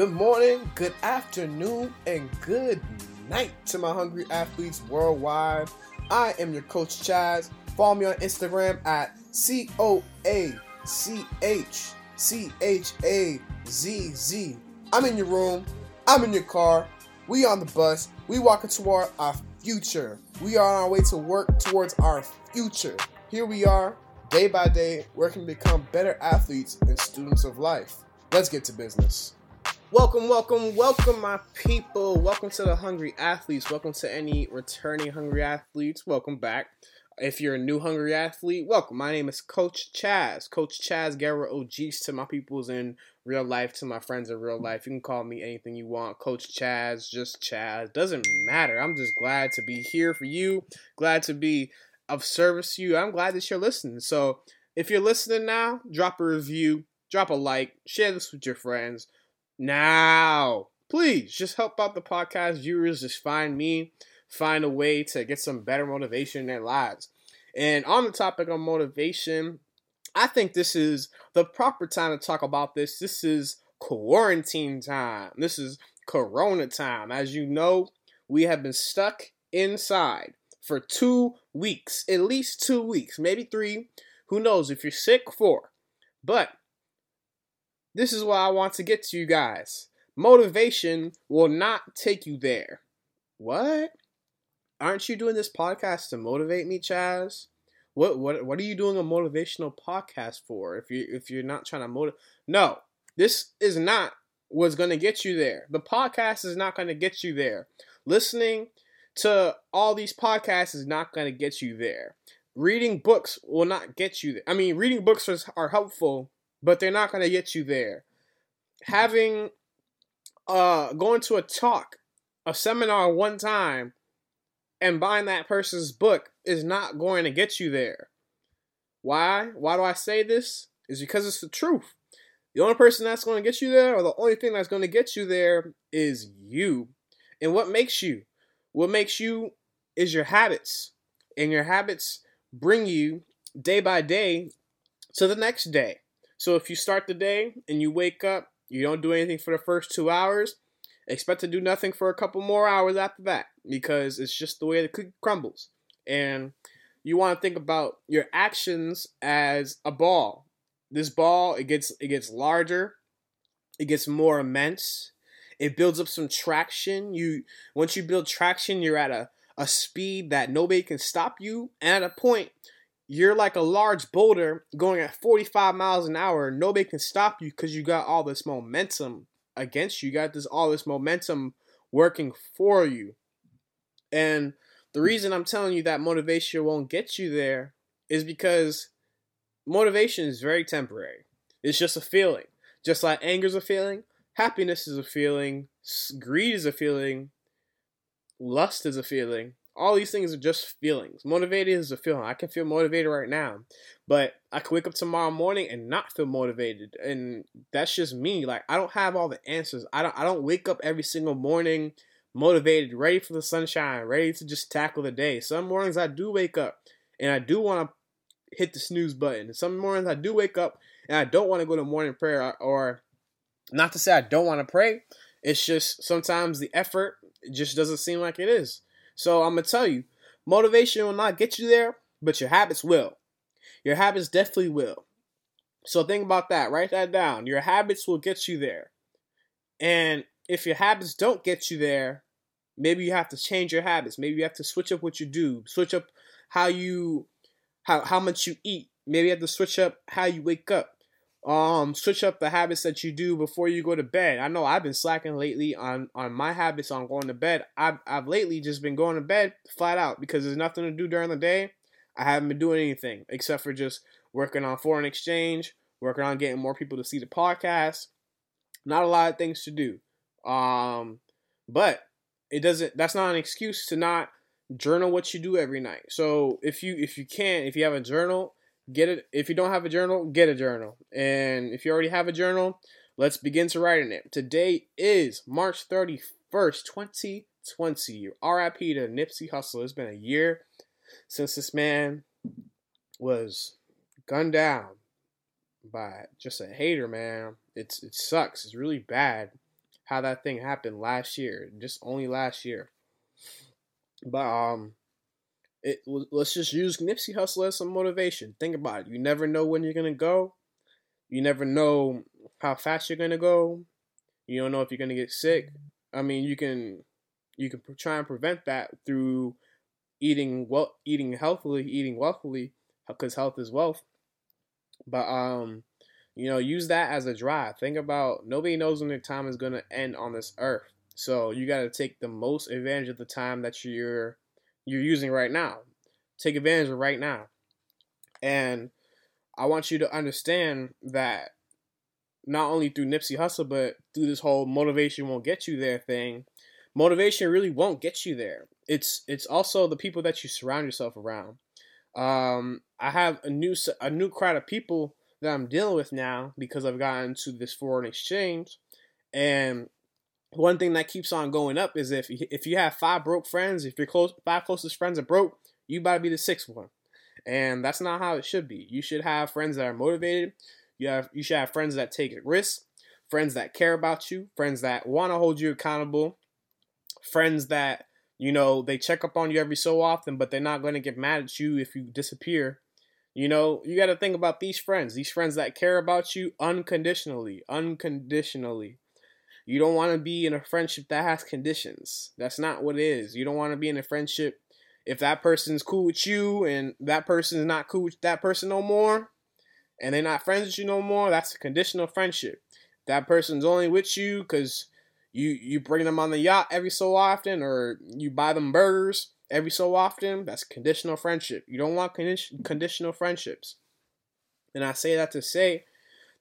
Good morning, good afternoon, and good night to my hungry athletes worldwide. I am your coach Chazz. Follow me on Instagram at C O A C H C H A Z Z. I'm in your room, I'm in your car, we on the bus, we walking toward our future. We are on our way to work towards our future. Here we are, day by day, working to become better athletes and students of life. Let's get to business. Welcome, welcome, welcome, my people. Welcome to the Hungry Athletes. Welcome to any returning Hungry Athletes. Welcome back. If you're a new Hungry Athlete, welcome. My name is Coach Chazz. Coach Chazz Guerra OGs to my peoples in real life, to my friends in real life. You can call me anything you want. Coach Chazz, just Chazz. Doesn't matter. I'm just glad to be here for you. Glad to be of service to you. I'm glad that you're listening. So if you're listening now, drop a review, drop a like, share this with your friends now. Please just help out the podcast viewers. Just find me, find a way to get some better motivation in their lives. And on the topic of motivation, I think this is the proper time to talk about this. This is quarantine time. This is corona time. As you know, we have been stuck inside for two weeks, at least two weeks, maybe three. Who knows? If you're sick, four. But this is what I want to get to you guys. Motivation will not take you there. What? Aren't you doing this podcast to motivate me, Chazz? What what what are you doing a motivational podcast for? If you if you're not trying to motivate, no, this is not what's going to get you there. The podcast is not going to get you there. Listening to all these podcasts is not going to get you there. Reading books will not get you there. I mean, reading books are, are helpful, but they're not going to get you there. Having uh going to a talk, a seminar one time and buying that person's book is not going to get you there. Why? Why do I say this? Is because it's the truth. The only person that's going to get you there, or the only thing that's going to get you there, is you. And what makes you? What makes you is your habits. And your habits bring you day by day to the next day. So if you start the day and you wake up, you don't do anything for the first two hours, expect to do nothing for a couple more hours after that because it's just the way the cookie crumbles. And you want to think about your actions as a ball. This ball, it gets it gets larger, it gets more immense. It builds up some traction. You once you build traction, you're at a, a speed that nobody can stop you. And at a point, you're like a large boulder going at 45 miles an hour. Nobody can stop you because you got all this momentum against you. You got this all this momentum working for you. And the reason I'm telling you that motivation won't get you there is because motivation is very temporary. It's just a feeling. Just like anger is a feeling, happiness is a feeling, greed is a feeling, lust is a feeling, all these things are just feelings. Motivated is a feeling. I can feel motivated right now, but I can wake up tomorrow morning and not feel motivated, and that's just me. Like I don't have all the answers. I don't. I don't wake up every single morning motivated, ready for the sunshine, ready to just tackle the day. Some mornings I do wake up and I do want to hit the snooze button. Some mornings I do wake up and I don't want to go to morning prayer, or not to say I don't want to pray. It's just sometimes the effort just doesn't seem like it is. So I'm gonna tell you, motivation will not get you there, but your habits will. Your habits definitely will. So think about that. Write that down. Your habits will get you there. And if your habits don't get you there, maybe you have to change your habits. Maybe you have to switch up what you do. Switch up how you how how much you eat. Maybe you have to switch up how you wake up um switch up the habits that you do before you go to bed. I know I've been slacking lately on on my habits on going to bed. I've I've lately just been going to bed flat out because there's nothing to do during the day. I haven't been doing anything except for just working on foreign exchange, working on getting more people to see the podcast. Not a lot of things to do. Um but it doesn't that's not an excuse to not journal what you do every night. So if you if you can, if you have a journal, get it. If you don't have a journal, get a journal. And if you already have a journal, let's begin to write in it. Today is March 31st, 2020. RIP to Nipsey Hussle. It's been a year since this man was gunned down by just a hater, man. It's it sucks. It's really bad. how that thing happened last year, just only last year. But um, it let's just use Nipsey Hussle as some motivation. Think about it. You never know when you're gonna go. You never know how fast you're gonna go. You don't know if you're gonna get sick. I mean, you can you can try and prevent that through eating well, eating healthily, eating wealthily, because health is wealth. But um, you know, use that as a drive. Think about nobody knows when their time is gonna end on this earth. So you got to take the most advantage of the time that you're you're using right now. Take advantage of right now. And I want you to understand that not only through Nipsey Hussle, but through this whole motivation won't get you there thing, motivation really won't get you there. It's it's also the people that you surround yourself around. Um, I have a new a new crowd of people that I'm dealing with now because I've gotten to this foreign exchange, and one thing that keeps on going up is if if you have five broke friends, if your close five closest friends are broke, you better be the sixth one, and that's not how it should be. You should have friends that are motivated. You have you should have friends that take risks, friends that care about you, friends that want to hold you accountable, friends that you know they check up on you every so often, but they're not going to get mad at you if you disappear. You know, you got to think about these friends, these friends that care about you unconditionally, unconditionally. You don't want to be in a friendship that has conditions. That's not what it is. You don't want to be in a friendship if that person's cool with you and that person's not cool with that person no more and they're not friends with you no more, that's a conditional friendship. That person's only with you because you you bring them on the yacht every so often or you buy them burgers every so often, that's conditional friendship. You don't want condi- conditional friendships. And I say that to say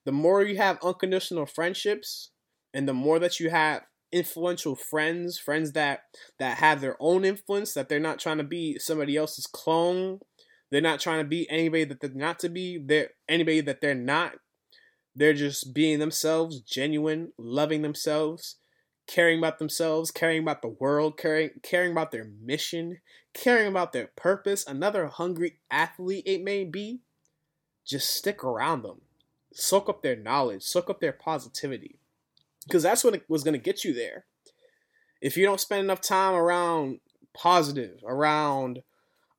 the more you have unconditional friendships, and the more that you have influential friends, friends that that have their own influence, that they're not trying to be somebody else's clone, they're not trying to be anybody that they're not to be, they're anybody that they're not. They're just being themselves, genuine, loving themselves, caring about themselves, caring about the world, caring caring about their mission, caring about their purpose. Another hungry athlete it may be. Just stick around them. Soak up their knowledge, soak up their positivity because that's what was going to get you there. If you don't spend enough time around positive, around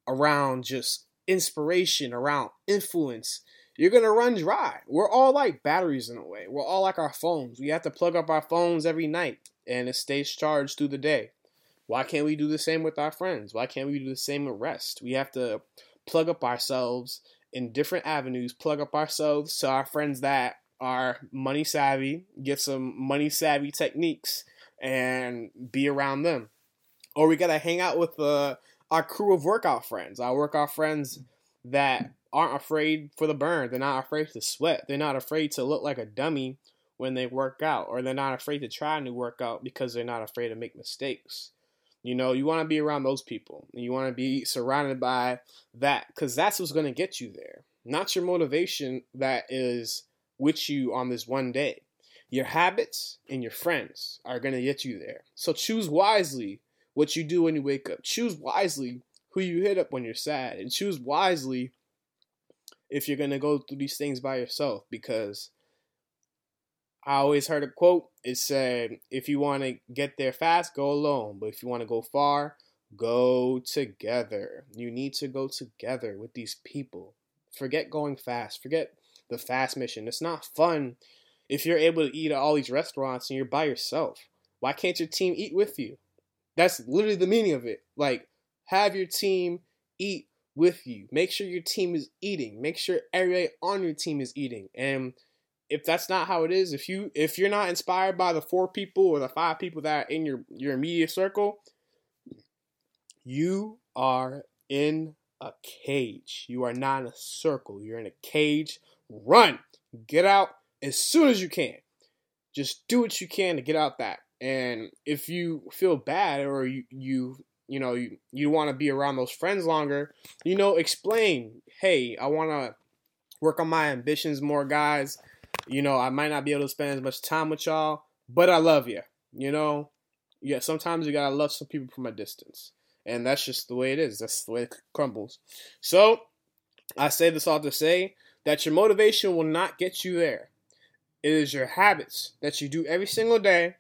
around just inspiration, around influence, you're going to run dry. We're all like batteries in a way. We're all like our phones. We have to plug up our phones every night and it stays charged through the day. Why can't we do the same with our friends? Why can't we do the same with rest? We have to plug up ourselves in different avenues, plug up ourselves to our friends that are money savvy, get some money savvy techniques, and be around them. Or we gotta hang out with uh, our crew of workout friends, our workout friends that aren't afraid for the burn. They're not afraid to sweat. They're not afraid to look like a dummy when they work out, or they're not afraid to try a new workout because they're not afraid to make mistakes. You know, you want to be around those people. You want to be surrounded by that because that's what's going to get you there. Not your motivation that is with you on this one day. Your habits and your friends are going to get you there. So choose wisely what you do when you wake up. Choose wisely who you hit up when you're sad. And choose wisely if you're going to go through these things by yourself because I always heard a quote. It said, if you want to get there fast, go alone. But if you want to go far, go together. You need to go together with these people. Forget going fast. Forget the fast mission. It's not fun if you're able to eat at all these restaurants and you're by yourself. Why can't your team eat with you? That's literally the meaning of it. Like, have your team eat with you. Make sure your team is eating. Make sure everybody on your team is eating. And if that's not how it is, if you if you're not inspired by the four people or the five people that are in your your immediate circle, you are in a cage. You are not in a circle. You're in a cage run, get out as soon as you can. Just do what you can to get out that. And if you feel bad or you you you know you, you want to be around those friends longer, you know, explain, "Hey, I want to work on my ambitions more, guys. You know, I might not be able to spend as much time with y'all, but I love you." You know, yeah, sometimes you got to love some people from a distance. And that's just the way it is. That's the way it crumbles. So, I say this all to say that your motivation will not get you there. It is your habits that you do every single day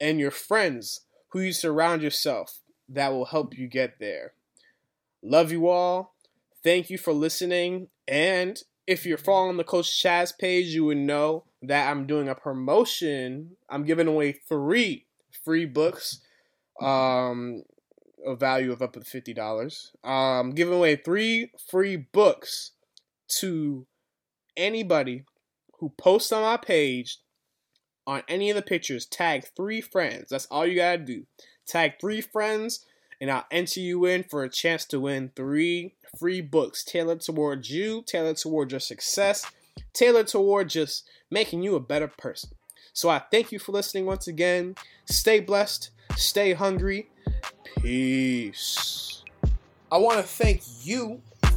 and your friends who you surround yourself that will help you get there. Love you all. Thank you for listening. And if you're following the Coach Chazz page, you would know that I'm doing a promotion. I'm giving away three free books, um, a value of up to fifty dollars. Um, giving away three free books to anybody who posts on my page on any of the pictures. Tag three friends. That's all you gotta do. Tag three friends, and I'll enter you in for a chance to win three free books tailored towards you, tailored toward your success, tailored toward just making you a better person. So I thank you for listening once again. Stay blessed, stay hungry. Peace. I want to thank you